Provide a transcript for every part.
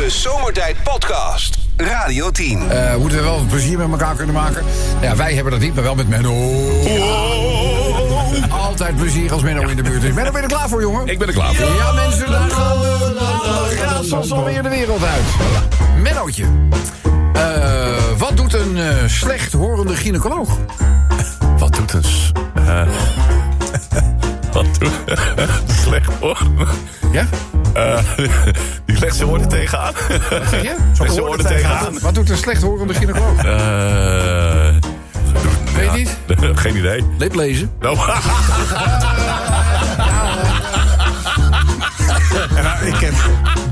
De Zomertijd Podcast. Radio 10. Eh, moeten we wel plezier met elkaar kunnen maken? Ja, wij hebben dat niet, maar wel met Menno. Altijd plezier als Menno in de buurt is. Menno, ben je er klaar voor, jongen? Ik ben er klaar voor. Ja, mensen, daar gaan de raadsels alweer de wereld uit. Mennootje. Eh, wat doet een eh, slecht horende gynaecoloog? Wat doet een... eh, wat doet... Slecht hoor. Ja? Eh, die legt zijn oren tegenaan. Wat zeg je? Legt zijn oren tegenaan. Wat doet een slecht horende gynaecoloog? Eh, Weet je niet? Geen idee. Liplezen. Nou, Nou, ik ken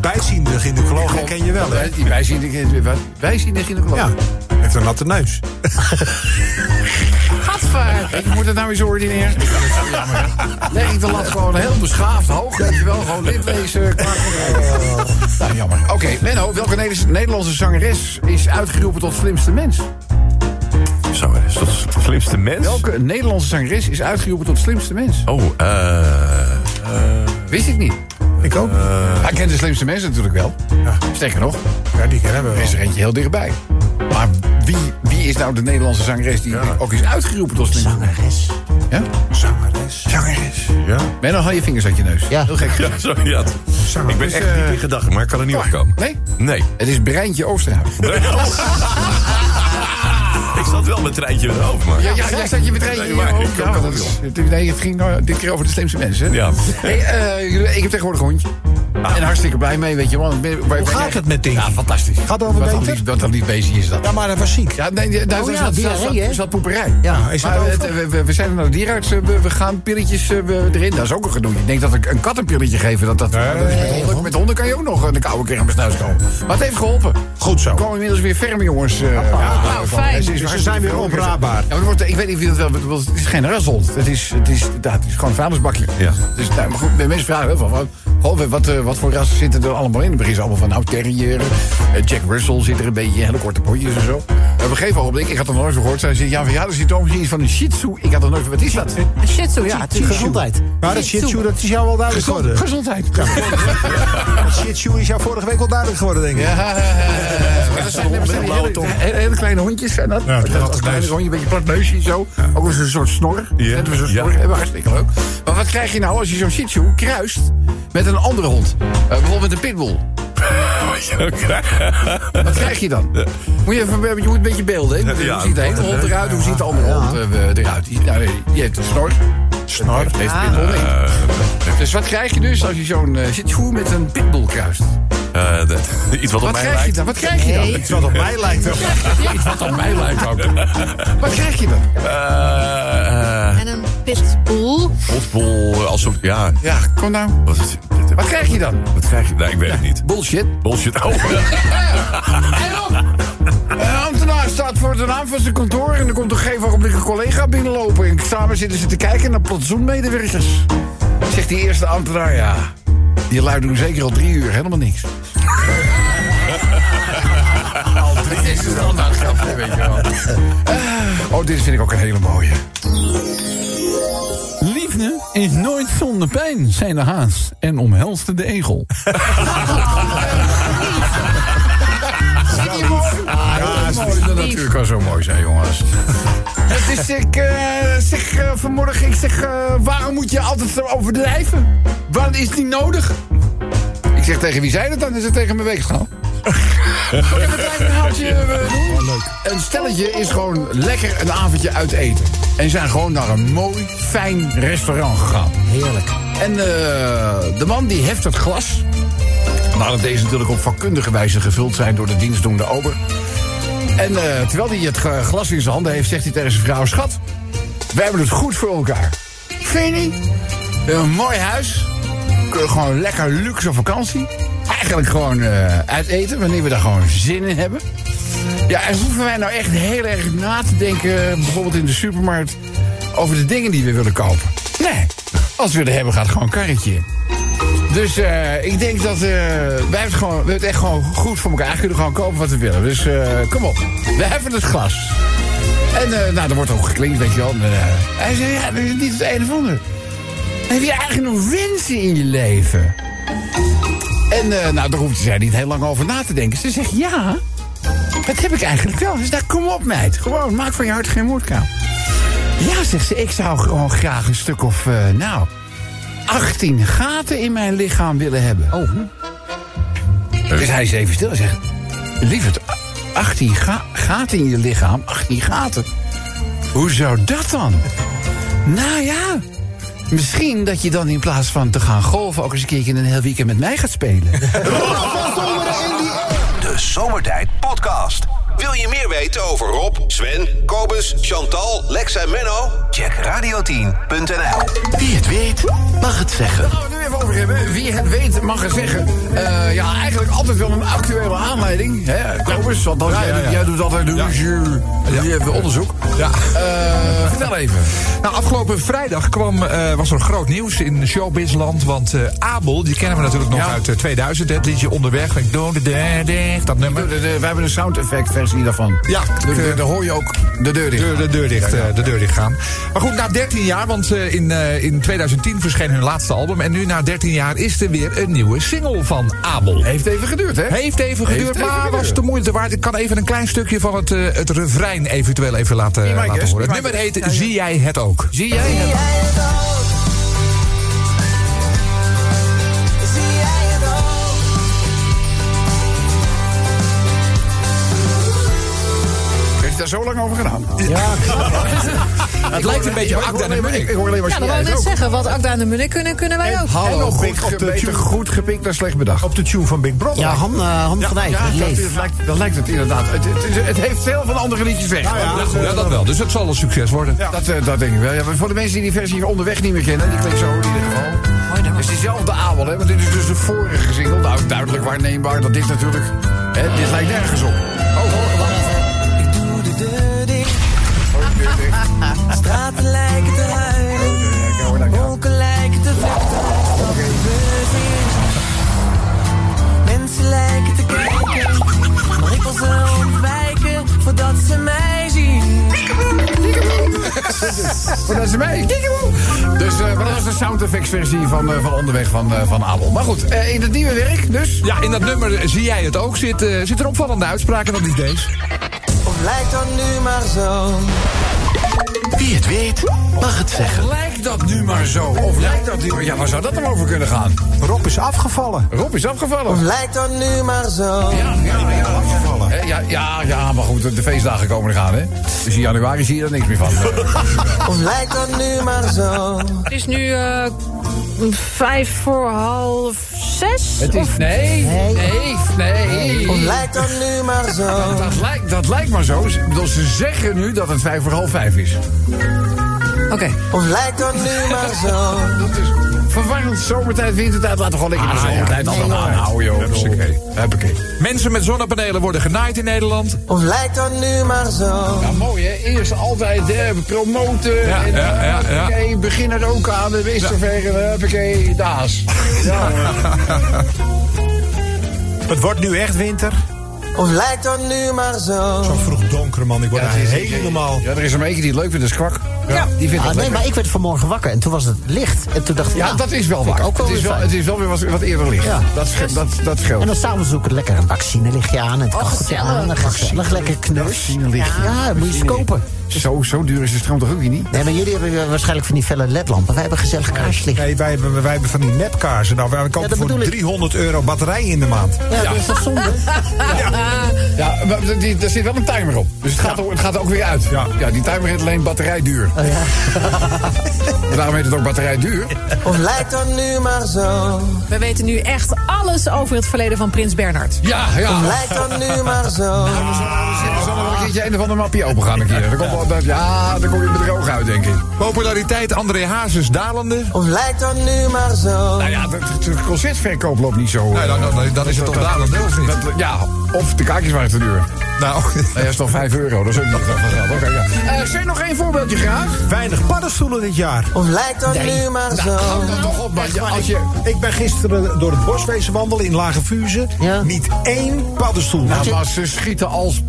bijziende gynaecoloog, ken je wel, hè? Die bijziende, wat? bijziende gynaecoloog. Ja, heeft een natte neus. Ik moet het nou eens ordinair. Leg ik de lat gewoon heel beschaafd hoog. Weet je wel, gewoon klaar voor de- Nou, jammer. Oké, Menno, welke Nederlandse- Nederlandse zangeres is uitgeroepen tot slimste mens? dat de slimste mens? Welke Nederlandse zangeres is uitgeroepen tot slimste mens? Oh, eh... Wist ik niet. Ik ook. Hij kent de slimste mensen natuurlijk wel. Sterker nog, Ja, die kennen we er is er eentje heel dichtbij. Maar wie is nou de Nederlandse zangeres die ook is uitgeroepen tot? Zangeres. Ja? Zangeres. Zangeres. Ja. Menno, hou je vingers uit je neus. Ja. Heel gek. Ja, sorry, ja. Zangeres. Ik ben echt eh, diep in gedachten, maar ik kan er niet opkomen. Nee? Nee. Het is Breintje Oosterhuis. ik zat wel met treintje in het hoofd, maar... Ja, ja, jij zat je met Breintje Nee, in je hoofd. Ja, Nee, het ging nou dit keer over de slimste mensen. Ja. Hey, eh, ik heb tegenwoordig een hondje. En hartstikke blij mee, weet je wel. Hoe gaat het met Dinky? Ja, fantastisch. Gaat het wel wat beter? Wat een lief beestje is dat. Ja, maar hij was ziek. Ja, nee, daar Oh is ja, wat- hè? zat poeperij. Ja. Is dat Maar over? het- we, we- we zijn naar de dierenarts. eh, We, we gaan pilletjes eh, we- erin. Dat is ook een gedoe. Ik denk dat ik een kat een pilletje geven. Dat, dat, dat is met, honden, met honden kan je ook nog een koude keer aan mijn snuis komen. Maar het heeft geholpen. Goed zo. Er komen inmiddels weer ferme jongens. Nou, fijn. Ze, is Dus zijn weer veel. opraapbaar. Ja, wordt, ik weet niet of je dat wel... Het is geen rasselt. Het is, het is, het is gewoon een vuilnisbakje. Ja. Dus, nou, maar goed, mensen vragen veel van... Wat, eh, wat voor rassen zitten er allemaal in? Het begint allemaal van nou, terrier. eh, Jack Russell zit er een beetje. Hele korte potjes en zo. Op een gegeven ogenblik, ik had er nooit van gehoord. Zij zei, ja, van, ja, er zit ook iets van een shih tzu. Ik had er nooit van, wat is dat? Een shih tzu, ja. Het is gezondheid. Maar dat shih tzu, dat is jou wel duidelijk geworden. Gezondheid. Dat shih tzu is jou vorige week wel duidelijk geworden, denk ik. Ja, dat zijn, dat hele, kleine hondjes. zijn dat, Ja, dat, dat kleine hondje, een beetje plat neusje zo. Ook als een soort snor. Ja. We zo'n Ja. snor, hebben hartstikke leuk. Maar wat krijg je nou als je zo'n shih tzu kruist met een andere hond? Eh, bijvoorbeeld met een pitbull. Wat krijg je dan? Moet je, even, je moet een beetje beelden. Hè? Ja. Hoe ziet de ene hond eruit? Hoe ziet de andere hond eh, eruit? Die, nou, die heeft een snor. Snor? Heeft een pitbull. Dus wat krijg je dus als je zo'n eh, tzu met een pitbull kruist? Eh, dat- iets wat op mij krijg je lijkt. dan? Wat krijg je dan? Nee. Iets wat op mij lijkt. wel. Iets wat op mij lijkt ook. Wat krijg je dan? Eh, eh, En een pitbull. Potbol, als soort... Ja, Ja, kom nou. wat, is, Wat krijg je dan? wat krijg je? Nee, ik weet het niet. Bullshit. Bullshit. Oh, En op! Een ambtenaar staat voor de naam van zijn kantoor... en er komt een gegeven ogenblik een collega binnenlopen... en samen zitten ze te kijken naar plantsoenmedewerkers. Zegt die eerste ambtenaar, ja... die lui doen zeker al drie uur helemaal niks. al drie is het nou grapje, weet je wel. Oh, dit vind ik ook een hele mooie. Is nooit zonder pijn, zei de haas en omhelste de egel. Ja, dat is natuurlijk wel zo mooi zijn, jongens. Het is, ik eh, zeg eh, vanmorgen, ik zeg, eh, waarom moet je altijd zo overdrijven? Wat is niet nodig? Ik zeg, tegen wie zei dat dan? Is het tegen mijn weegschaal? Ik een klein verhaaltje doen? Een stelletje is gewoon lekker een avondje uit eten. En zijn gewoon naar een mooi, fijn restaurant gegaan. Heerlijk. En eh, de man die heft het glas. Nadat deze natuurlijk op vakkundige wijze gevuld zijn door de dienstdoende ober. En eh, terwijl hij het glas in zijn handen heeft, zegt hij tegen zijn vrouw: Schat, wij hebben het goed voor elkaar. Vind je niet? Een mooi huis. Gewoon lekker luxe vakantie. Eigenlijk gewoon eh, uit eten, wanneer we daar gewoon zin in hebben. Ja, en hoeven wij nou echt heel erg na te denken, bijvoorbeeld in de supermarkt, over de dingen die we willen kopen? Nee, als we er hebben, gaat gewoon een karretje in. Dus eh, ik denk dat eh, wij het, gewoon, we hebben het echt gewoon goed voor elkaar. Kunnen gewoon kopen wat we willen. Dus kom op, we heffen het glas. En nou, er wordt ook geklinkt, weet je wel. Hij zei, ja, dat is niet het een of ander. Heb je eigenlijk nog wensen in je leven? En eh, nou, daar hoefde zij niet heel lang over na te denken. Ze zegt, ja, dat heb ik eigenlijk wel. Ze zegt, kom op meid, gewoon, maak van je hart geen moordkuil. Ja, zegt ze, ik zou gewoon graag een stuk of, eh, nou, 18 gaten in mijn lichaam willen hebben. Oh. Dus hij is even stil en zegt, lieverd, 18 ga- gaten in je lichaam, 18 gaten. Hoe zou dat dan? Nou ja, misschien dat je dan in plaats van te gaan golven... ook eens een keertje een heel weekend met mij gaat spelen. De Zomertijd Podcast. Wil je meer weten over Rob, Sven, Kobus, Chantal, Lex en Menno? Check radio10.nl. Wie het weet, mag het zeggen. Over hebben. Wie het weet mag het zeggen. Eh, ja, eigenlijk altijd wel een actuele aanleiding. Hè, Kobus, want dan, jij, doet- jij doet altijd de ja. onderzoek. Ja. Eh, vertel even. Nou, afgelopen vrijdag kwam, eh, was er groot nieuws in showbizland. Want Abel, die kennen we natuurlijk nog Ja. uit eh, 2000. hè, Het liedje Onderweg. Ik doe de deur dicht, dat nummer. De- we hebben een sound effect versie daarvan. Ja, de- Daar hoor je ook de deur dicht. de, de deur dicht, de deur dicht gaan. Maar goed, na 13 jaar, want in, in 2010 verscheen hun laatste album. En nu na 13 jaar is er weer een nieuwe single van Abel. Heeft even geduurd, hè? Heeft even geduurd, even maar geduurd. was de moeite waard. Ik kan even een klein stukje van het, eh, het refrein eventueel even laten, laten horen. Het nummer heet. Zie jij het ook? Zie jij het? Heeft zo lang over gedaan? Het lijkt een beetje op Akda en maar- Munnik. Ik hoor alleen maar Ja, dat wou ik net zeggen. Wat Akda en de Munnik kunnen, kunnen wij ook. En nog goed, op de beter tune. goed gepikt dan slecht bedacht. Op de tune van Big Brother. Ja, Han, eh, Han van Dijk, Ja, dat, lijkt, dat lijkt het inderdaad. Het, heeft veel van andere liedjes weg. Ja, dat wel. Dus het zal een succes worden. Dat, eh, dat denk ik wel. Ja, voor de mensen die die versie onderweg niet meer kennen, die klinkt zo in ieder geval. Het is diezelfde Abel, hè? Want dit is dus de vorige single. Nou, duidelijk waarneembaar dat dit natuurlijk. Hè, dit lijkt nergens op. Oh, straten lijken te huilen, wolken lijken te vechten. Wat. Mensen lijken te kijken, maar ik wil ze ontwijken voordat ze mij zien. Oh, dat is mij. Dus eh, maar dat was de sound effects versie van, eh, van Onderweg van, eh, van Abel. Maar goed, in het nieuwe werk dus. Ja, in dat nummer zie jij het ook. Zit, zit er opvallende uitspraken dan niet deze? Of lijkt dat nu maar zo. Wie het weet, mag het zeggen. Lijkt dat nu maar zo? Of lijkt dat nu maar... Ja, waar zou dat dan over kunnen gaan? Rob is afgevallen. Rob is afgevallen. Of lijkt dat nu maar zo. Ja, ja, ja, afgevallen. Hè, Ja, ja, ja, maar goed, de feestdagen komen eraan, hè? Dus in januari zie je er niks meer van. Of lijkt dat nu maar zo. Het is nu eh, vijf voor half zes. Het is... Nee, nee, nee. Of lijkt dat nu maar zo. Dat lijkt, dat lijkt maar zo. Ik bedoel, Ze zeggen nu dat het vijf voor half vijf is. Oké. Of lijkt dat nu maar zo. Dat is verwarrend. Zomertijd, wintertijd. Laten we gewoon lekker de zomertijd allemaal aanhouden, joh. Huppakee. Huppakee. Mensen met zonnepanelen worden genaaid in Nederland. Of lijkt dat nu maar zo. Ja, mooi hè. Eerst altijd eh, promoten. Ja, en, ja, eh, ja, ja. huppakee, begin er ook aan. De is zover. en Huppakee, daas. Ja, Het wordt nu echt winter. Of lijkt dat nu maar zo. Zo vroeg donker, man. Ik word Ja, helemaal... Ja, er is er maar eentje die het leuk vindt, dat is kwak. Ja. Die vindt Ah, nee, lekker. maar ik werd vanmorgen wakker en toen was het licht. En toen dacht ik, Ja, nou, dat is wel waar. Ook wel het, is wel, het is wel weer wat, wat eerder licht. Ja. Dat, scheelt, dat, dat scheelt. En dan s'avonds het lekker een vaccinelichtje aan en het kacheltje aan. En gezellig lekker knus. Vaccinelichtje. Ja, moet je eens kopen. Zo, zo duur is de stroom toch ook weer niet? Nee, maar jullie hebben eh, waarschijnlijk van die felle ledlampen. Wij hebben gezellig kaarslicht. Nee, wij hebben, wij hebben van die nepkaarsen. Nou, wij kopen voor bedoel ik. 300 euro batterij in de maand. Ja, dat is toch zonde? Ja, maar die, er zit wel een timer op. Dus het gaat, ook- het gaat ook weer uit. Ja. die timer heet alleen batterij duur. Oh, ja. Daarom heet het ook batterij duur. Of lijkt dat nu maar zo. We weten nu echt alles over het verleden van Prins Bernhard. Ja, ja. Of lijkt dat nu maar zo. We zullen wel een keertje een of ander mapje open gaan een keer. Komt ja, dan kom je bedroog uit, denk ik. Populariteit André Hazes dalende. Of lijkt dat nu maar zo. Nou ja, de, de concertverkoop loopt niet zo. Nee, dan, dan, dan is het toch dalende, of niet? ja, of de kaartjes waren te duur. Nou, dat is toch 5 euro, dat is ook niet van geld. Oké, ja. Eh, zeg nog één voorbeeldje graag. Weinig paddenstoelen dit jaar. Of lijkt dat nu maar zo. Hou dan toch op, man. Ja, als je... Ik ben gisteren door het bos wezen wandelen in Lage Vuze. Ja. Niet één paddenstoel. Nou, maar ze schieten als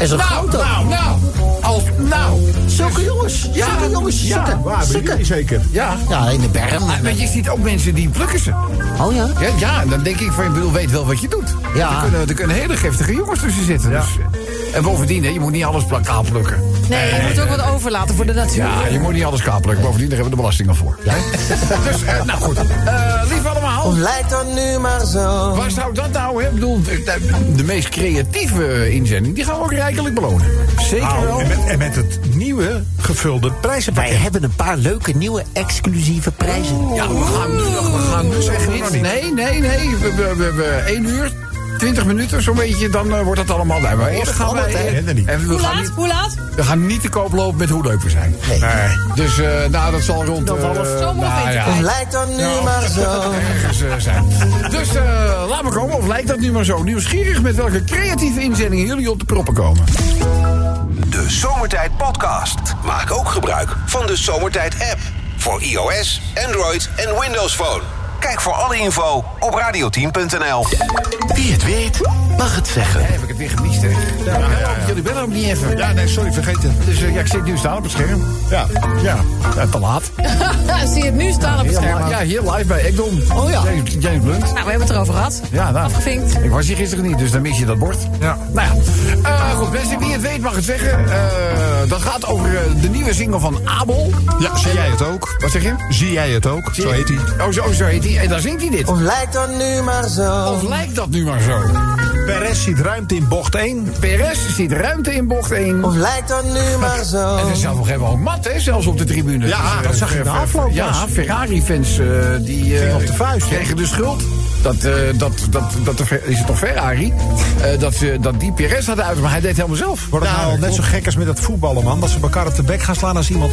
En zo nou, groot ook. nou, nou. Als, nou. Zulke jongens. Ja. Zulke jongens. Ja. Zulke. Waar, Zulke. zeker? Ja. Ja, in de berm. Maar weet je, je ziet ook mensen die plukken ze. Oh ja? Ja, ja, en dan denk ik van, je bedoel, weet wel wat je doet. Ja. Er kunnen, er kunnen hele giftige jongens tussen zitten. Dus, eh, en bovendien, hè, je moet niet alles pla- kaal plukken. Nee, je moet ook wat overlaten voor de natuur. Ja, je moet niet alles kaal plukken. Bovendien, daar hebben we de belasting al voor. dus, eh, nou goed. Eh, allemaal. Lijkt dan nu maar zo. Waar zou dat nou, hè? Ik bedoel, de, de meest creatieve inzending, die gaan we ook rijkelijk belonen. Zeker Nou, wel. en, met, en met het nieuwe gevulde Wij prijzenpakket. hebben een paar leuke nieuwe exclusieve prijzen. Ja, we gaan nu nog, we gaan nu zeggen niet. Nee, nee, nee. We, we, we, we 1 uur, 20 minuten zo'n beetje, dan eh, wordt dat allemaal bij. Maar eerst gaan wij... er. En we, Hoe gaan laat? niet, Hoe laat? we gaan niet te koop lopen met hoe leuk we zijn. Nee. Dus eh, nou, dat zal rond... Eh, half zomer of nou, winter. ja, Lijkt dan nu maar zo. ergens zijn. Dus laat maar komen, of lijkt dat nu maar zo? Nieuwsgierig met welke creatieve inzendingen jullie op de proppen komen. De Zomertijd Podcast. Maak ook gebruik van de Zomertijd app. Voor iOS, Android en Windows Phone. Kijk voor alle info op radioteam.nl. Wie het weet, mag het zeggen. heb ik het weer gemist, hè? Ja, ja, Jullie bellen ook niet even. Ja, nee, sorry, vergeten. Dus eh, ja, ik zit nu staan op het scherm. Ja. Ja, ja te laat. Zie je het nu staan op het Ja, scherm? ja, hier live bij Ekdom. Oh ja. James, James Blunt. Nou, we hebben het erover gehad. Ja, nou. Afgevinkt. Ik was hier gisteren niet, dus dan mis je dat bord. Ja. Nou ja. Eh, goed, mensen, wie het weet mag het zeggen. Eh, dat gaat over eh, de nieuwe single van Abel. Ja, zie jij het ook? Wat zeg je? Zie jij het ook? Zo heet hij. Oh, zo, zo heet hij. En dan zingt hij dit. Of lijkt dan nu maar zo. Of lijkt dat nu maar zo? Perez ziet ruimte in bocht 1. Perez ziet ruimte in bocht 1. Of lijkt dan nu maar zo. En er is zelf nog helemaal mat, hè, zelfs op de tribune. Ja, Dus, eh, dat zag je de afloop Ja. Ferrari-fans eh, die eh, op de vuist, kregen de schuld. Dat, eh, dat, dat, dat Fer- is het toch Ferrari? Eh, dat, ze, dat die Perez hadden uit, maar hij deed het helemaal zelf. Wordt het nou net zo gek als met dat voetballen, man? Dat ze elkaar op de bek gaan slaan als iemand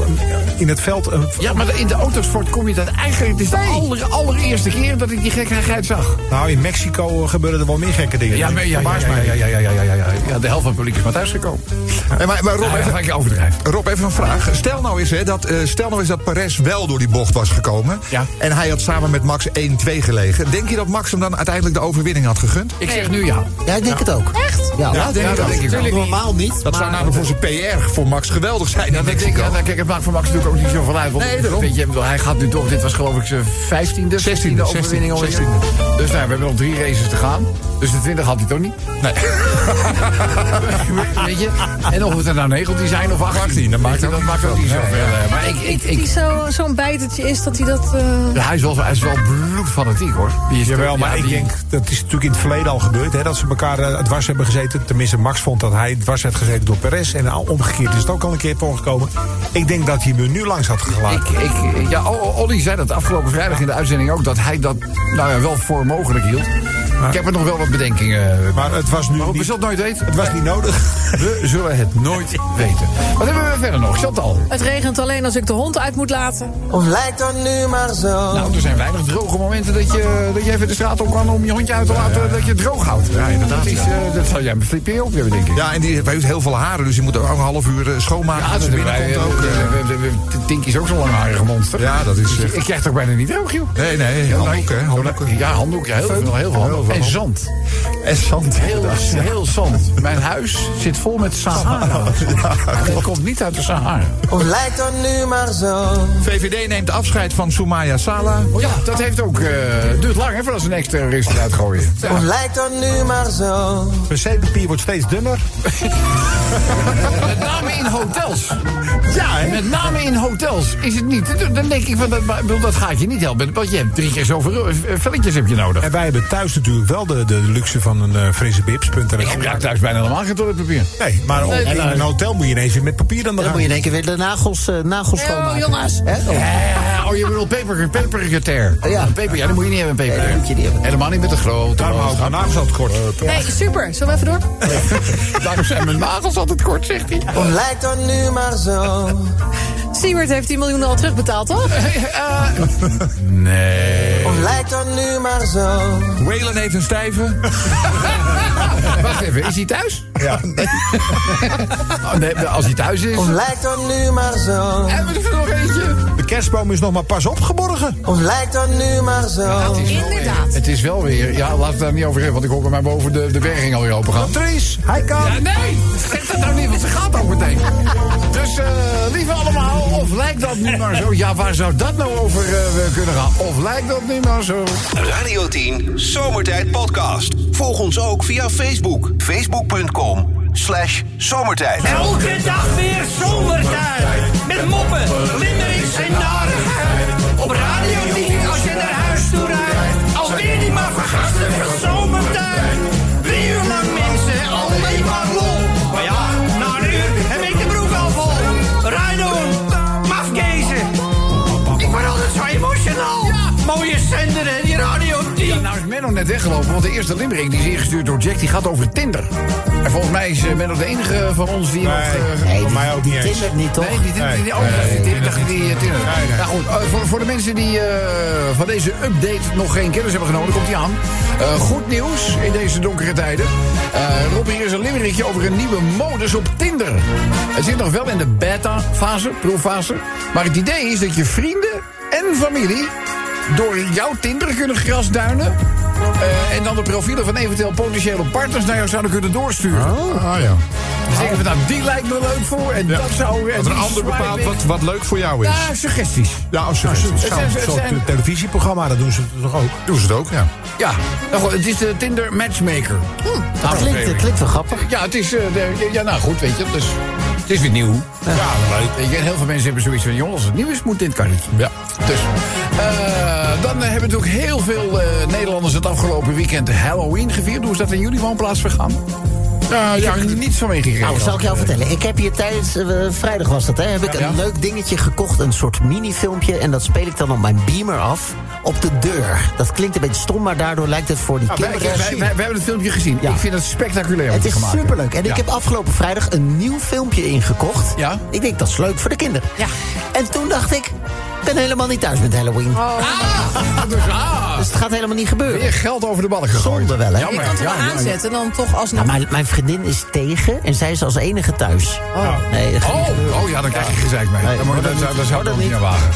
in het veld... Een, Ja, maar in de autosport kom je dat eigenlijk... Het is de aller, allereerste keer dat ik die gekkigheid zag. Nou, in Mexico eh, gebeuren er wel meer gekke dingen. Ja, maar, ja, ja, ja, ja, ja, ja, ja, ja, ja, ja. ja, de helft van het publiek is maar thuisgekomen. Hey, maar, maar Rob, Nou, even, dat. Rob, even een vraag. Stel nou eens, hè, dat, eh, stel nou eens dat Perez wel door die bocht was gekomen. Ja. En hij had samen met Max 1-2 gelegen. Denk je dat Max hem dan uiteindelijk de overwinning had gegund? Ik zeg nu ja. Ja, ik denk het ook. Echt? Ja, Ja, denk Ja, ik dat ook. denk ik wel. Normaal niet. Dat zou namelijk voor zijn PR voor Max geweldig zijn Ja, dat denk ik, ja, nou, kijk, het maakt voor Max natuurlijk ook niet zo van uit. Want, Nee, daarom. weet je, hij gaat nu toch, dit was geloof ik zijn vijftiende, zestiende overwinning alweer. 16e. Dus nou, we hebben nog drie races te gaan. Dus de 20 had hij toch niet? Nee. Weet je? En of het er nou 19 zijn of 18. 18, dat maakt je, ook dat maakt ook veel. niet zoveel. Nee, Maar ik, ik, ik, zo- zo'n bijtertje is dat hij dat... eh, ja, hij, is wel, hij is wel bloedfanatiek hoor. Die is Jawel, toch- maar ja, ik denk, dat is natuurlijk in het verleden al gebeurd... Hè, dat ze elkaar eh, dwars hebben gezeten. Tenminste, Max vond dat hij dwars had gezeten door Perez. En al omgekeerd is het ook al een keer voorgekomen. Ik denk dat hij er nu langs had gelaten. Ik, ik, ja, Olly zei dat afgelopen vrijdag in de uitzending ook... dat hij dat nou ja, wel voor mogelijk hield. Ik heb er nog wel wat bedenkingen. Maar het was nu Maar we niet, zullen het nooit weten. het was niet nodig. We zullen het nooit weten. Wat hebben we verder nog? Chantal? Het regent alleen als ik de hond uit moet laten. Of lijkt dan nu maar zo. Nou, er zijn weinig droge momenten dat je, dat je even de straat op kan om je hondje uit te laten, dat je het droog houdt. Ja, inderdaad. Dat, is, eh, dat zal jij met Flippy ook hebben, denk ik. Ja, en die heeft heel veel haren, dus die moet ook een half uur eh, schoonmaken. Ja, dat ze hebben wij. binnenkomt ook. eh. Tinky is ook zo'n langharige monster. Ja, dat is... Dus ik krijg het ook bijna niet droog, joh. Nee, nee, handdoek, hè, handdoeken. Ja, handdoek. Ja, heel veel, heel veel handdoek. En zand. En zand. Heel, heel zand. Mijn huis zit vol met Sahara. En het komt niet uit de Sahara. Of lijkt dan nu maar zo. VVD neemt afscheid van Soumaya Sala. Oh ja, dat heeft ook... eh duurt lang, hè, voordat ze een ex-terrorist eruit gooien. Of lijkt dan nu maar zo. wc-papier wordt steeds dunner. Met name in hotels. Ja, hè? Met name in hotels is het niet. Dan denk ik van, dat, dat gaat je niet helpen. Want je hebt drie keer zoveel eh, velletjes heb je nodig. En wij hebben thuis natuurlijk wel de, de luxe van een uh, frissebips.nl. Ik gebruik thuis bijna helemaal geen toiletpapier. Nee, maar op- in een hotel moet je ineens weer met papier dan Dan gaan. moet je in één keer weer de nagels, eh, nagels schoonmaken. Oh, jongens. Hè? Oh. Eh, oh, je bedoelt peper, pepergeter. Ja. Een Peper, ja, dat moet je niet hebben, een Nee, dat pepergeter. moet je niet hebben. Helemaal niet met de grote. Daarom hou ik mijn nagels altijd kort. Nee, super. Zullen we even door? Daarom zijn mijn nagels altijd kort, zegt hij. Lijkt dan nu maar zo. Siewert heeft die miljoenen al terugbetaald, toch? Eh, nee. Of lijkt dan nu maar zo. Waylon heeft een stijve. Wacht even, is hij thuis? Ja. Oh, nee, als hij thuis is. Of lijkt dat nu maar zo? Hebben we er nog eentje? De kerstboom is nog maar pas opgeborgen. Of lijkt dat nu maar zo? Het is wel Inderdaad. weer- Het is wel weer. Ja, laten we het daar niet over hebben, want ik hoor bij mij boven de, de berging alweer open gaan. Dries, hij kan. Ja, nee, zeg dat nou niet, want ze gaat ook meteen. Dus, eh lieve allemaal, of lijkt dat nu maar zo? Ja, waar zou dat nou over eh, kunnen gaan? Of lijkt dat nu maar zo? Radio 10 Zomertijd Podcast. Volg ons ook via Facebook. Facebook.com slash zomertijd. Elke dag weer zomertijd. Met moppen, limmerings en narigheid. Op Radio 10 als je naar huis toe rijdt. Alweer die maar zomertijd. Net weggelopen, want de eerste limerick die is ingestuurd door Jack, die gaat over Tinder. En volgens mij is eh, Menno de enige van ons die nog... eh, Nee, voor die- mij ook niet eens. Tinder niet, toch? Nee, die, die, die, oh, dacht ik die eh, Tinder. Nee, nee. Nou goed, eh, voor, voor de mensen die eh, van deze update nog geen kennis hebben genomen, komt die aan. Eh, goed nieuws in deze donkere tijden. Eh Rob, hier is een limerickje over een nieuwe modus op Tinder. Het zit nog wel in de beta-fase, proeffase. Maar het idee is dat je vrienden en familie door jouw Tinder kunnen grasduinen. Eh, en dan de profielen van eventueel potentiële partners naar jou zouden kunnen doorsturen. Ah ja. Dus we, nou, die lijkt me leuk voor. En dat zou... En Dat een ander bepaalt wat, wat leuk voor jou is. Ja, suggesties. Ja, als je het Zo'n zijn- televisieprogramma, dat doen ze toch ook? doen ze het ook, ja. Ja, nou goed, het is de Tinder Matchmaker. Hm, Dat klinkt, dat klinkt wel grappig. Ja, het is... eh, de, ja, nou goed, weet je, dus, het is weer nieuw. Ja, leuk. Weet je, en heel veel mensen hebben zoiets van... jongens, als het nieuw is, moet dit karretje. Ja. Dus, eh, dan hebben natuurlijk heel veel eh, Nederlanders... het afgelopen weekend Halloween gevierd. Hoe is dat in jullie woonplaats vergaan? Ja, ja, ik heb er niets van meegekregen. Nou, zal ik jou vertellen. Ik heb hier tijdens, eh, vrijdag was dat, hè, heb ik een Ja. leuk dingetje gekocht. Een soort minifilmpje. En dat speel ik dan op mijn beamer af. Op de deur. Dat klinkt een beetje stom, maar daardoor lijkt het voor die Nou, kinderen... wij, wij- wij hebben het filmpje gezien. Ja. Ik vind het spectaculair. Het is gemaakt superleuk. En ik Ja. heb afgelopen vrijdag een nieuw filmpje ingekocht. Ja? Ik denk, dat is leuk voor de kinderen. Ja. En toen dacht ik ben helemaal niet thuis met Halloween. Ah, dus, ah, Dus het gaat helemaal niet gebeuren. weer geld over de ballen gegooid. Zonde wel, hè? Je kan het wel aanzetten, dan toch alsnog. Nou, mijn, mijn vriendin is tegen en zij is als enige thuis. Nee, dat gaat niet Oh, oh ja, dan krijg je gezeik mee. Nee, dan moet je, dat dat, zou- niet. dat zou Oh, ik ook niet naar wagen.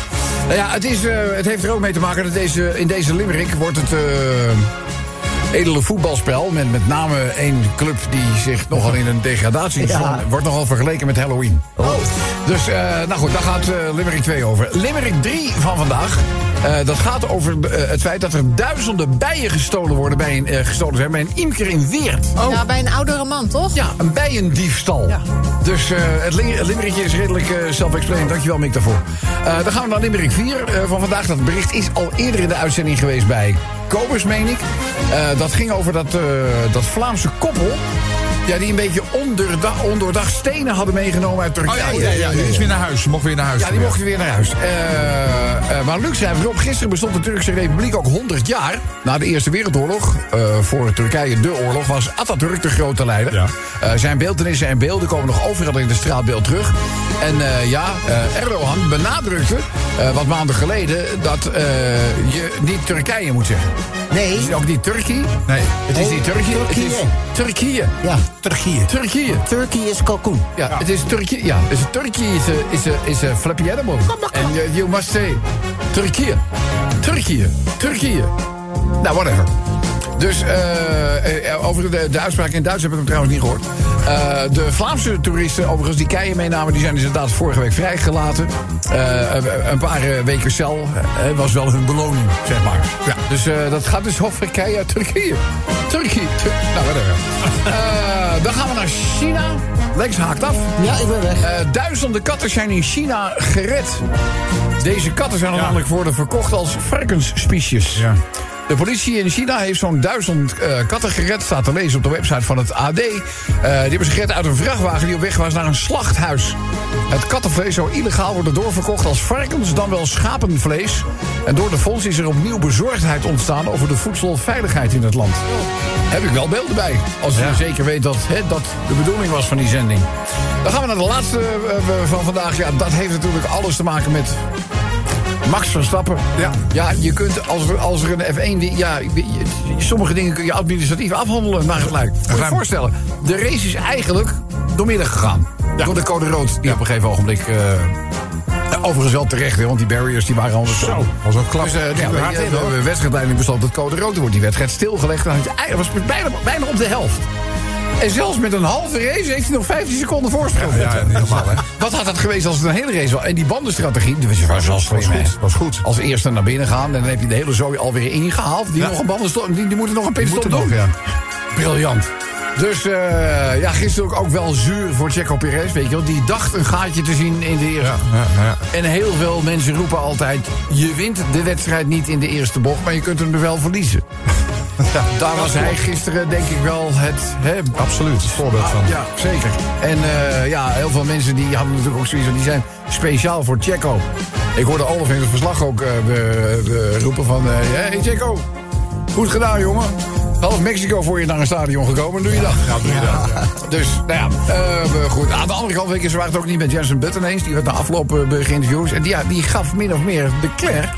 Nou ja, het, is, eh, het heeft er ook mee te maken dat deze, in deze limerick wordt het... eh, edele voetbalspel. Met met name één club die zich nogal in een degradatie Ja. wordt nogal vergeleken met Halloween. Oh. Dus, eh, nou goed, daar gaat eh, Limerick 2 over. Limerick 3 van vandaag. eh, dat gaat over het feit dat er duizenden bijen gestolen, worden bij een, gestolen zijn bij een imker in Weert. Ja, bij een oudere man, toch? Ja, een bijendiefstal. Ja. Dus het li- het limerickje is redelijk self-explained. Dankjewel, Mick, daarvoor. Dan gaan we naar limerick 4 eh, van vandaag. Dat bericht is al eerder in de uitzending geweest bij Kobus, meen ik. Dat ging over dat, dat Vlaamse koppel... Ja, die een beetje ondoordacht, ondoordacht stenen hadden meegenomen uit Oh Turkije. ja, ja, ja, die is weer naar huis. Mocht weer naar huis. Ja, die mochten weer naar huis. Eh, eh, maar Luc schrijft erop, gisteren bestond de Turkse Republiek ook 100 jaar. Na de Eerste Wereldoorlog, eh, voor Turkije de oorlog, was Atatürk de grote leider. Ja. Eh, zijn beeldenissen en beelden komen nog overal in de straatbeeld terug. En ja, Erdogan benadrukte wat maanden geleden dat je niet Turkije moet zeggen. Nee. Het is ook niet Turkije. Nee. Het is niet Turkije. Het is Turkije. Turkije. Ja, Turkije. Turkije. Turkey is kalkoen. Ja, het is Turkije. Ja, dus Turkije is a, is a, is a flappy animal. And you, you must say Turkije. Turkije. Turkije. Nou, whatever. Dus eh, eh, over de, de uitspraak in Duits heb ik hem trouwens niet gehoord. Eh, de Vlaamse toeristen, overigens, die keien meenamen... die zijn dus inderdaad vorige week vrijgelaten. Eh, een paar weken cel was wel hun beloning, zeg maar. Ja, dus eh, dat gaat dus over keien uit Turkije. Turkije. Tur- nou, whatever. Eh, dan gaan we naar China. Lex haakt af. Ja, ik ben weg. Eh, duizenden katten zijn in China gered. Deze katten zijn namelijk worden verkocht als varkensspiesjes. Ja. De politie in China heeft zo'n duizend eh, katten gered. Staat te lezen op de website van het AD. Eh, die hebben ze gered uit een vrachtwagen die op weg was naar een slachthuis. Het kattenvlees zou illegaal worden doorverkocht als varkens, dan wel schapenvlees. En door de fonds is er opnieuw bezorgdheid ontstaan over de voedselveiligheid in het land. Heb ik wel beelden bij. Als je zeker weet dat hè, dat de bedoeling was van die zending. Dan gaan we naar de laatste eh, van vandaag. Ja, dat heeft natuurlijk alles te maken met Max Verstappen. Ja. Ja, je kunt als er, als er een F1... die- Ja, sommige dingen kun je administratief afhandelen naar het lijkt. Moet je voorstellen. De race is eigenlijk doormidden gegaan. Door de code rood die op een gegeven ogenblik... eh, overigens wel terecht, hè, want die barriers die waren anders. Zo, was ook klap. Dus, eh, ja, hard de, wedstrijdleiding besloot dat code rood wordt. Die wedstrijd stilgelegd. En hij was bijna, bijna op de helft. En zelfs met een halve race heeft hij nog 15 seconden voorsprong. Ja, niet normaal, hè? Wat had het geweest als het een hele race was? En die bandenstrategie, die was wel slim, hè? goed, was goed. Als eerste naar binnen gaan, en dan heb je de hele zooi alweer ingehaald. Die, nog een bandenstop, die, die moeten nog een pitstop doen. nog, ja. Briljant. Dus eh, ja, gisteren ook, ook wel zuur voor Checo Perez, weet je wel. Die dacht een gaatje te zien in de eerste. Ja, ja, ja. En heel veel mensen roepen altijd... je wint de wedstrijd niet in de eerste bocht... maar je kunt hem er wel verliezen. Daar was hij gisteren denk ik wel het... Hè, Absoluut, voorbeeld van. ja, zeker. En eh, ja, heel veel mensen die hadden natuurlijk ook zoiets die zijn speciaal voor Checo. Ik hoorde Olaf in het verslag ook be- be- roepen van... eh hey Checo, goed gedaan jongen. Half Mexico voor je naar een stadion gekomen, doe je dat? Ja, doe je dat. Dus, nou ja, goed. Aan de andere kant, weet je, ze waren het ook niet met Jensen Button eens. Die werd na afloop eh, geïnterviewd. En die, ja, die gaf min of meer de Klerk.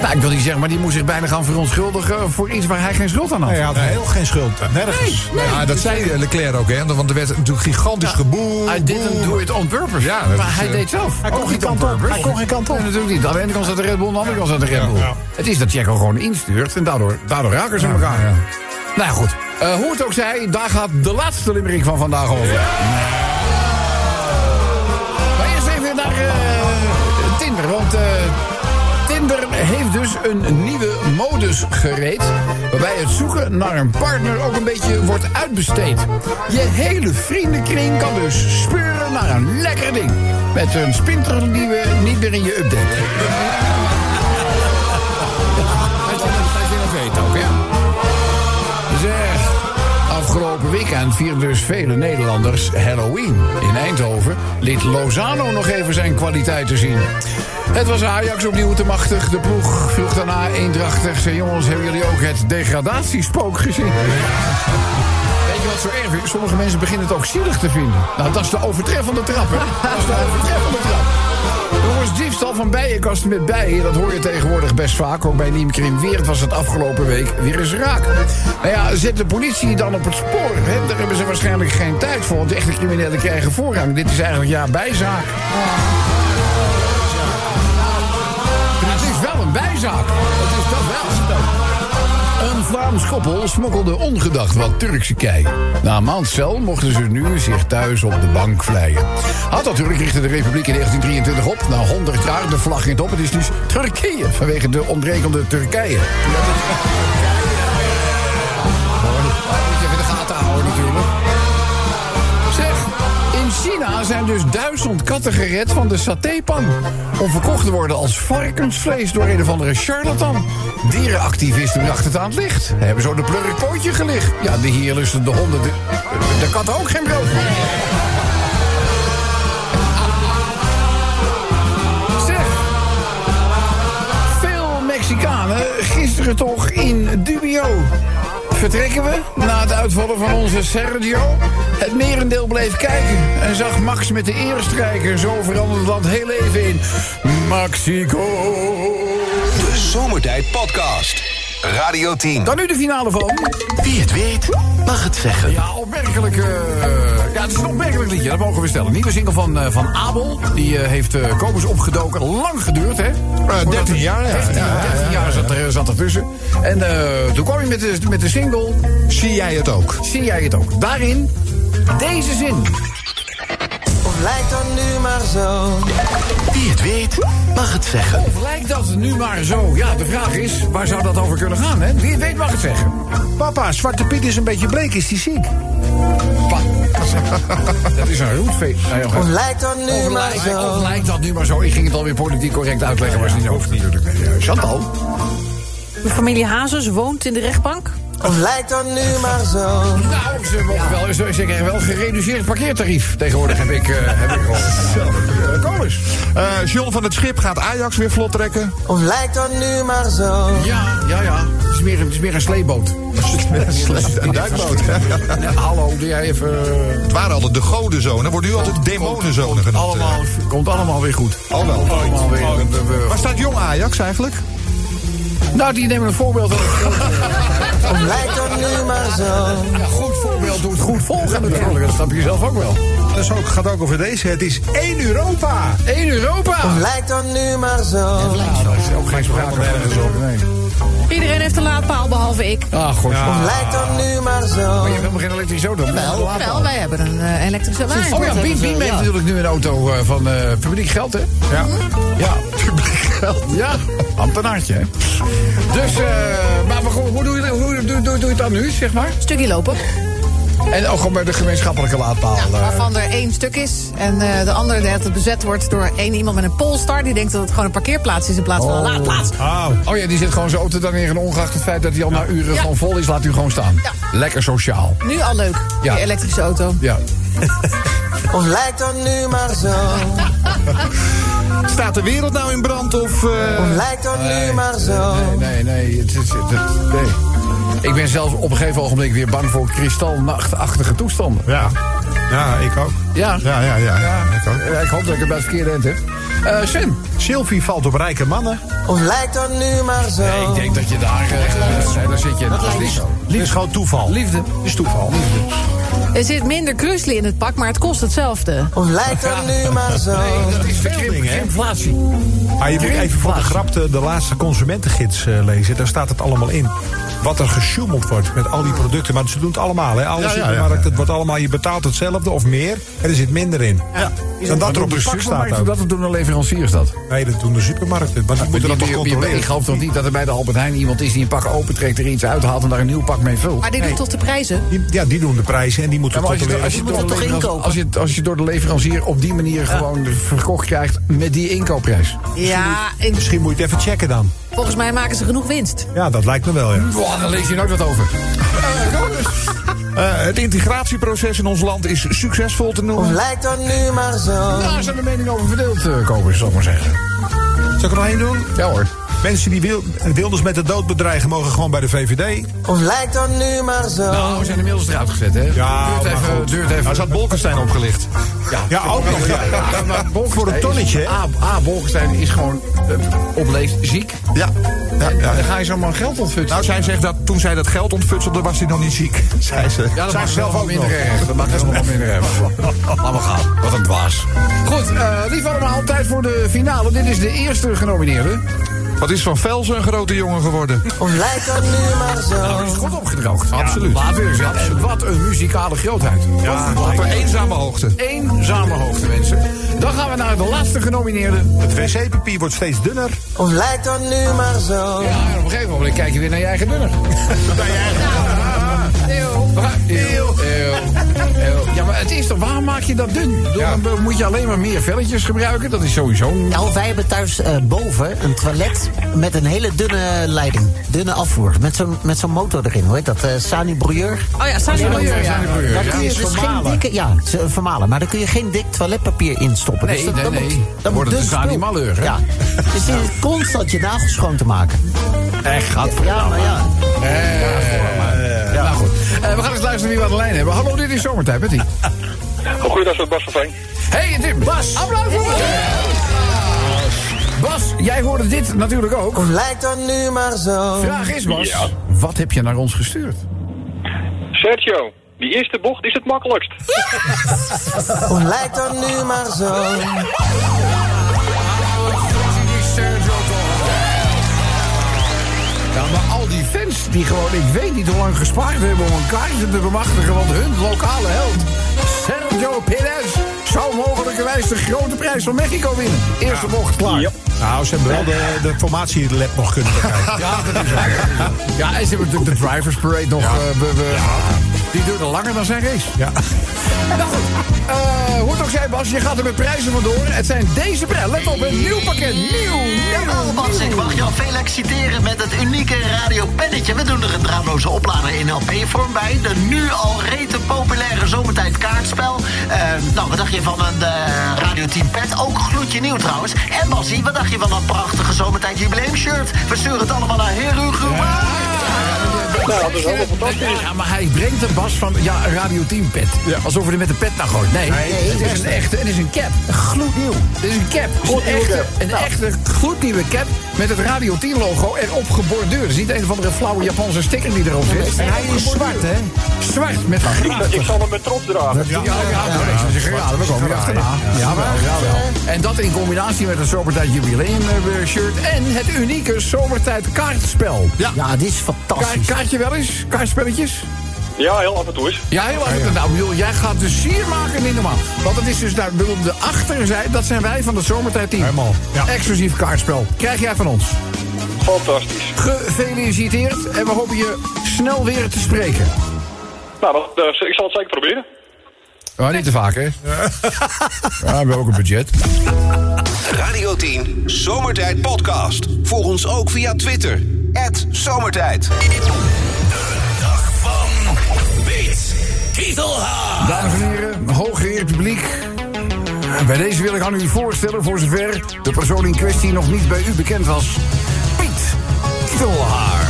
Nou, ik wil niet zeggen, maar die moest zich bijna gaan verontschuldigen... voor iets waar hij geen schuld aan had. Hij had heel geen schuld. Nergens. Ja, dat zei Leclerc ook, hè? Want er werd natuurlijk gigantisch geboel. I didn't do it on purpose. Ja, maar is, hij eh, deed zelf. hij kon geen kant op. Hij kon geen kant op. Nee, natuurlijk niet. Aan de ene kant staat de Red Bull, aan de andere kant staat de Red Bull. Ja. Het is dat Checo gewoon instuurt en daardoor, daardoor raken ze elkaar. ja. Nou ja, goed. Eh, hoe het ook zij, daar gaat de laatste limerick van vandaag over. Maar eerst even naar eh, Tinder, want... Tinder heeft dus een nieuwe modus gereed... waarbij het zoeken naar een partner ook een beetje wordt uitbesteed. Je hele vriendenkring kan dus speuren naar een lekker ding. Met een spinter die we niet meer in je update. Afgelopen weekend vierden dus vele Nederlanders Halloween. In Eindhoven liet Lozano nog even zijn kwaliteiten zien. Het was Ajax opnieuw te machtig. De ploeg vroeg daarna eendrachtig. Zei jongens, hebben jullie ook het degradatiespook gezien? Weet je wat zo erg is? Sommige mensen beginnen het ook zielig te vinden. Nou, dat is de overtreffende trap, hè? Dat is de overtreffende trap. Jongens, diefstal van bijenkasten met bijen, dat hoor je tegenwoordig best vaak. Ook bij Niemkrim Weert was het afgelopen week weer eens raak. Nou ja, zet de politie dan op het spoor. Daar hebben ze waarschijnlijk geen tijd voor, want de echte criminelen krijgen voorrang. Dit is eigenlijk ja, bijzaak. Het is wel een bijzaak. Het is dat wel. Een Vlaams koppel smokkelde ongedacht wat Turkse kei. Na een maand mochten ze nu zich thuis op de bank vleien. Had natuurlijk richtte de Republiek in 1923 op. Na 100 jaar de vlag in het op. Het is dus Turkije vanwege de ontbrekende Turkije. Moet je even de gaten houden natuurlijk. China zijn dus duizend katten gered van de satépan. Om verkocht te worden als varkensvlees door een of andere charlatan. Dierenactivisten brachten het aan het licht. Hebben zo de plurk pootje gelicht. Ja, de hier lusten de honden, de, de katten ook geen brood. Mexicanen gisteren toch in dubio. Vertrekken we na het uitvallen van onze Sergio? Het merendeel bleef kijken en zag Max met de eerstrijker. Zo veranderde het land heel even in Mexico. De Zomertijd Podcast. Radio 10. Dan nu de finale van... Wie het weet, mag het zeggen. Ja, opmerkelijk. eh, ja, het is een opmerkelijk liedje, dat mogen we stellen. Nieuwe single van, eh, van Abel. Die eh, heeft uh, Kobus opgedoken. Lang geduurd, hè? 13 jaar, ja. 13, Ja, 13 jaar zat er, zat er tussen. En toen kwam hij met de, met de single... Zie jij het ook? Zie jij het ook? Daarin deze zin. Lijkt dat nu maar zo? Wie het weet, mag het zeggen. Of lijkt dat nu maar zo? Ja, de vraag is, waar zou dat over kunnen gaan, hè? Wie het weet mag het zeggen. Papa, Zwarte Piet is een beetje bleek. Is die ziek? Pa. Dat is een roetveet. Nou, Of lijkt dat nu of, maar lijkt, zo? of lijkt dat nu maar zo? Ik ging het alweer politiek correct uitleggen, maar is niet hoeft natuurlijk. Eh, Chantal? De familie Hazes woont in de rechtbank. Of lijkt dat nu maar zo? Nou, ze mogen wel. ze, ze krijgen wel een gereduceerd parkeertarief. Tegenwoordig heb ik, eh heb ik gehoord. Uh, Kolis. Eh, John van het Schip gaat Ajax weer vlot trekken. Of lijkt dat nu maar zo. Ja, ja, ja. Het is meer, het is meer een sleeboot. Een duikboot. Hallo, doe jij even... eh, Het waren altijd de godenzonen, wordt nu altijd demonenzonen genoemd. Allemaal, komt allemaal weer goed. Al wel. Allemaal weer. we- we- we- Waar staat jong Ajax eigenlijk? nou, die nemen een voorbeeld. Of lijkt dat nu maar zo. Ja, goed voorbeeld doet goed volgen natuurlijk. Dat snap je zelf ook wel. Dat is ook, gaat ook over deze. Het is één Europa. 1 Europa. Lijkt dat nu maar zo. Nou, dat is ook geen sprake van op. Nee. Iedereen heeft een laadpaal, behalve ik. Ah, goed. Of lijkt dat nu maar zo. Maar je hebt helemaal geen elektrische auto. Wel, wel, wij hebben een eh, elektrische wagen. Oh ja, Biem, Biem heeft natuurlijk nu een auto eh, van eh, publiek geld, hè? Ja. Ja, publiek geld. Ja, ambtenaartje, hè? Dus, eh, maar hoe, hoe, doe je, hoe doe, doe, doe je het dan nu, zeg maar? Stukje lopen. En ook gewoon bij de gemeenschappelijke laadpaal. Ja, eh. waarvan er één stuk is. En eh, de andere dat het bezet wordt door één iemand met een Polestar. Die denkt dat het gewoon een parkeerplaats is in plaats van een laadplaats. Oh. Oh ja, die zit gewoon zijn auto dan neer. En ongeacht het feit dat hij al na uren Ja. gewoon vol is, laat u gewoon staan. Ja. Lekker sociaal. Nu al leuk, Ja. die elektrische auto. Ja. Of lijkt dat nu maar zo. Staat de wereld nou in brand of... eh, Of lijkt dat nu maar zo. Nee, nee, nee. Het, is- het, het- nee. Ik ben zelfs op een gegeven ogenblik weer bang voor kristalnachtachtige toestanden. Ja. Ja, ik ook. Ja. Ja, ja, ja. Ja. Ik ook. Ja, ik hoop dat ik het bij het verkeerde eind heb. Eh Sven. Sylvie valt op rijke mannen. Of lijkt dat nu maar zo. Nee, ik denk dat je daar... eh nee, daar zit je... Dat zo. Dit is gewoon toeval. Liefde. is toeval. Liefde. Er zit minder krusli in het pak, maar het kost hetzelfde. Of lijkt dat nu maar zo. Nee, dat is veel inflatie. Maar je moet even voor de grap de, de laatste consumentengids eh, lezen. Daar staat het allemaal in. Wat er gesjoemeld wordt met al die producten. Maar ze doen het allemaal. Hè? Alle Ja, ja, ja, supermarkten, ja. het wordt allemaal, je betaalt hetzelfde of meer. En er zit minder in. Ja. Dan dat er op de pak staat. Dat doen de leveranciers dat. Nee, dat doen de supermarkten. Want die moeten dat toch controleren. Ik geloof toch niet dat er bij de Albert Heijn iemand is die een pak opentrekt, er iets uithaalt en daar een nieuw pak mee vult. Maar die doet toch de prijzen? Ja, die doen de prijzen en die moeten maar controleren. als, je toch inkopen? als, je, als je door de leverancier op die manier gewoon verkocht krijgt met die inkoopprijs. Ja, Misschien moet je het even checken dan. Volgens mij maken ze genoeg winst. Ja, dat lijkt me wel, ja. Boah, daar lees je nooit wat over. Eh, het integratieproces in ons land is succesvol te Of noemen. lijkt dat nu maar zo. Daar zijn de meningen over verdeeld, uh, Kobus, zal ik maar zeggen. Zal ik er nog één doen? Ja hoor. Mensen die wil, Wilders met de dood bedreigen mogen gewoon bij de VVD. Of lijkt dat nu maar zo. Nou, we zijn inmiddels eruit gezet, hè? Ja, duurt maar even, goed. duurt even. Daar zat Bolkestein opgelicht. Ja, ook nog. Ja. maar Bolkestein Voor een tonnetje, is- hè? A, A, Bolkestein is gewoon uh, opleest ziek. Ja. ja, En ja. dan ga je zomaar geld ontfutselen. Nou, zij zegt dat toen zij dat geld ontfutselde, was hij nog niet ziek. Zei ze. Ja, dat Zij mag zelf zelf ook minder nog. erg. Dat mag helemaal nog minder erg. Laat maar gaan. Wat een dwaas. Goed, eh lief allemaal, tijd voor de finale. Dit is de eerste genomineerde. Wat is Van Velzen een grote jongen geworden? Lijkt dat nu maar zo. Nou, is goed opgedroogd. absoluut. Wat een muzikale grootheid. Ja, Op een eenzame hoogte. Eenzame hoogte, mensen. Dan gaan we naar de laatste genomineerde. Het wc-papier wordt steeds dunner. Of lijkt dat nu maar zo. Ja, en op een gegeven moment kijk je weer naar je eigen dunner. Eeuw. Eeuw. Eeuw. Ja, maar het is toch, waarom maak je dat dun? Dan moet je alleen maar meer velletjes gebruiken. Dat is sowieso... Nou, wij hebben thuis eh, boven een toilet met een hele dunne leiding. Dunne afvoer. Met zo'n met zo'n motor erin, hoe heet dat? eh Sani Brouilleur. Oh ja, Sani Brouilleur, ja. Daar kun je is dus geen dikke... Ja, vermalen. Maar daar kun je geen dik toiletpapier in stoppen. Nee, dus dat, nee, dat nee. Moet, Dan dat wordt moet het dus een Sani. Malheur, hè? Ja. Dus je zit constant je nagels schoon te maken. Echt, gaat Ja, maar ja. Eh, Eh, we gaan eens luisteren wie we aan de lijn hebben. Hallo, dit is Zomertijd, Betty. Goeiedag, met Bas van Veen. Hey, Tim. Bas. Applaus voor Bas. Bas, jij hoorde dit natuurlijk ook. Lijkt dat nu maar zo. Vraag is, Bas, Ja. wat heb je naar ons gestuurd? Sergio, die eerste bocht is het makkelijkst. Of lijkt dat nu maar zo. Die gewoon, ik weet niet hoe lang gespaard hebben om een kaartje te bemachtigen, want hun lokale held, Sergio Perez, zou mogelijkerwijs de grote prijs van Mexico winnen. Eerste bocht klaar. Ja, Nou, ze hebben wel de, de formatielab nog kunnen bekijken. dat is waar. Ja, en ze hebben natuurlijk de Drivers Parade nog. eh, we- we- Die duurde langer dan zijn race. Ja. Nou goed, eh, hoe het ook zij, Bas, je gaat er met prijzen vandoor. Het zijn deze prijzen. Let op, een nieuw pakket. Nieuw, nieuw, Bas, ik mag jou feliciteren met het unieke radiopennetje. We doen er een draadloze oplader in LP-vorm bij. De nu al rete populaire zomertijd kaartspel. Eh, nou, wat dacht je van een eh, Radio Team Pet? Ook gloedje nieuw trouwens. En Basie, wat dacht je van dat prachtige zomertijd jubileumshirt? We sturen het allemaal naar Heru Nou, dat is helemaal fantastisch. Ja, maar hij brengt een bas van ja, een Radio 10 pet. Alsof hij er met een pet naar gooit. Nee, het is een echte, het is een cap. Gloednieuw. Het is een cap. Is een echte, een echte gloednieuwe cap met het Radio 10 logo erop geborduurd. Het is niet een of andere flauwe Japanse sticker die erop zit. En hij is zwart, hè? Zwart met graag. Ik zal hem met trots dragen. Ja, ja, ja, een. We komen hier achterna. Jawel, jawel. En dat in combinatie met een zomertijd jubileum eh, shirt en het unieke zomertijd kaartspel. Ja, Ja, dit is fantastisch. kaartje wel eens? Kaartspelletjes? Ja, heel af en toe eens. Ja, heel erg. Nou, bedoel, jij gaat dus sier maken niet normaal. Want het is dus daar, bedoel, de achterzijde, dat zijn wij van de zomertijd team. Helemaal, ja. Exclusief kaartspel. Krijg jij van ons. Fantastisch. Gefeliciteerd en we hopen je snel weer te spreken. Nou, dat, eh, ik zal het zeker proberen. Maar niet te vaak, hè? Ja, we hebben ook een budget. Radio 10 Zomertijd Podcast. Volg ons ook via Twitter. Zomertijd. Kietelhaar. Dames en heren, hooggeëerd publiek. Bij deze wil ik aan u voorstellen, voor zover de persoon in kwestie nog niet bij u bekend was. Piet Kietelhaar.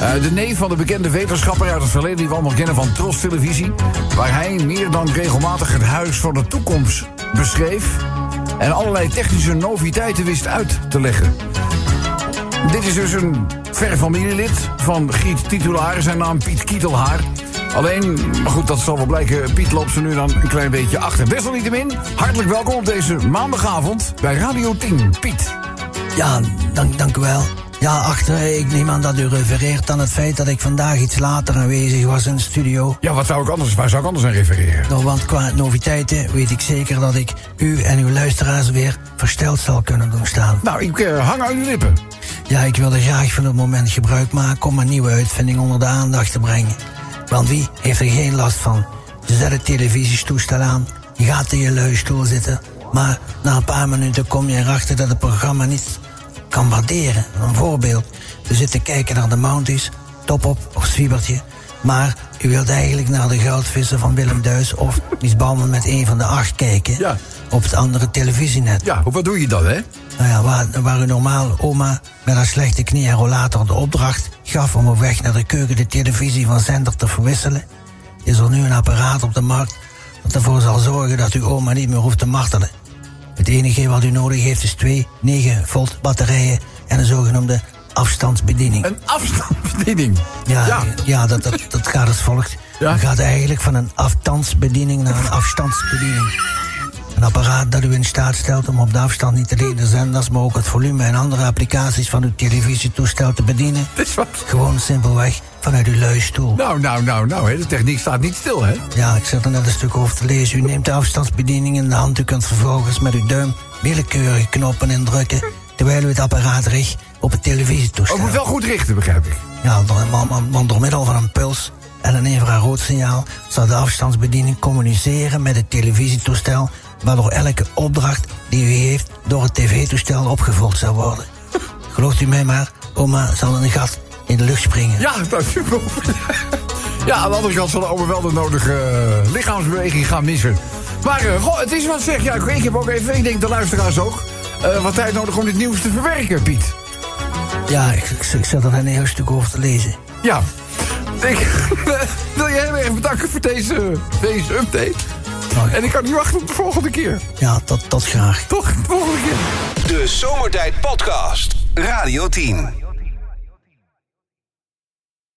Eh, de neef van de bekende wetenschapper uit het verleden die we allemaal kennen van Tros Televisie. Waar hij meer dan regelmatig het huis van de toekomst beschreef. En allerlei technische noviteiten wist uit te leggen. Dit is dus een ver familielid van Giet Titulaar, zijn naam Piet Kietelhaar. Alleen, maar goed, dat zal wel blijken, Piet loopt ze nu dan een klein beetje achter. Desalniettemin, hartelijk welkom op deze maandagavond bij Radio 10. Piet. Ja, dank, dank u wel. Ja, achter, ik neem aan dat u refereert aan het feit dat ik vandaag iets later aanwezig was in de studio. Ja, wat zou ik anders, waar zou ik anders aan refereren? Nou, want qua noviteiten weet ik zeker dat ik u en uw luisteraars weer versteld zal kunnen doen staan. Nou, ik eh, hang aan uw lippen. Ja, ik wilde graag van het moment gebruik maken om een nieuwe uitvinding onder de aandacht te brengen. Want wie heeft er geen last van? Je zet het televisietoestel aan, je gaat in je luistoel zitten, maar na een paar minuten kom je erachter dat het programma niet kan waarderen. Een voorbeeld, we zitten kijken naar de Mounties, Top op of Zwiebertje, maar u wilt eigenlijk naar de goudvissen van Willem Duis of iets banden met een van de acht kijken op het andere televisienet. Ja, wat doe je dan, hè? Nou ja, waar, waar u normaal oma met haar slechte knie en rollator de opdracht gaf om op weg naar de keuken de televisie van zender te verwisselen, is er nu een apparaat op de markt dat ervoor zal zorgen dat uw oma niet meer hoeft te martelen. Het enige wat u nodig heeft is twee 9 volt batterijen en een zogenoemde afstandsbediening. Een afstandsbediening? Ja, ja. dat, dat, dat gaat als volgt. U gaat eigenlijk van een afstandsbediening naar een afstandsbediening. Een apparaat dat u in staat stelt om op de afstand niet alleen de zenders, maar ook het volume en andere applicaties van uw televisietoestel te bedienen. Gewoon simpelweg vanuit uw luistoel. Nou, nou, nou, nou, hè, de techniek staat niet stil, hè? Ja, ik zat er net een stuk over te lezen. U neemt de afstandsbediening in de hand. U kunt vervolgens met uw duim willekeurige knoppen indrukken... terwijl u het apparaat richt op het televisietoestel. Oh, moet wel goed richten, begrijp ik. Ja, want door middel van een puls en een infraroodsignaal... zal de afstandsbediening communiceren met het televisietoestel... waardoor elke opdracht die u heeft door het tv-toestel opgevolgd zal worden. Gelooft u mij maar, oma zal een gat in de lucht springen. Ja, dat is Ja, aan de andere kant zal de oma wel de nodige eh, lichaamsbeweging gaan missen. Maar eh, goh, het is wat zeg. Ja, ik, heb ook even, ik denk de luisteraars ook... eh, wat tijd nodig om dit nieuws te verwerken, Piet. Ja, ik, ik, ik zat er een heel stuk over te lezen. Ja. Ik wil je heel erg bedanken voor deze, deze update. En ik kan niet wachten op de volgende keer. Ja, tot, tot graag. Toch, de volgende keer. De Zomertijd Podcast. Radio 10.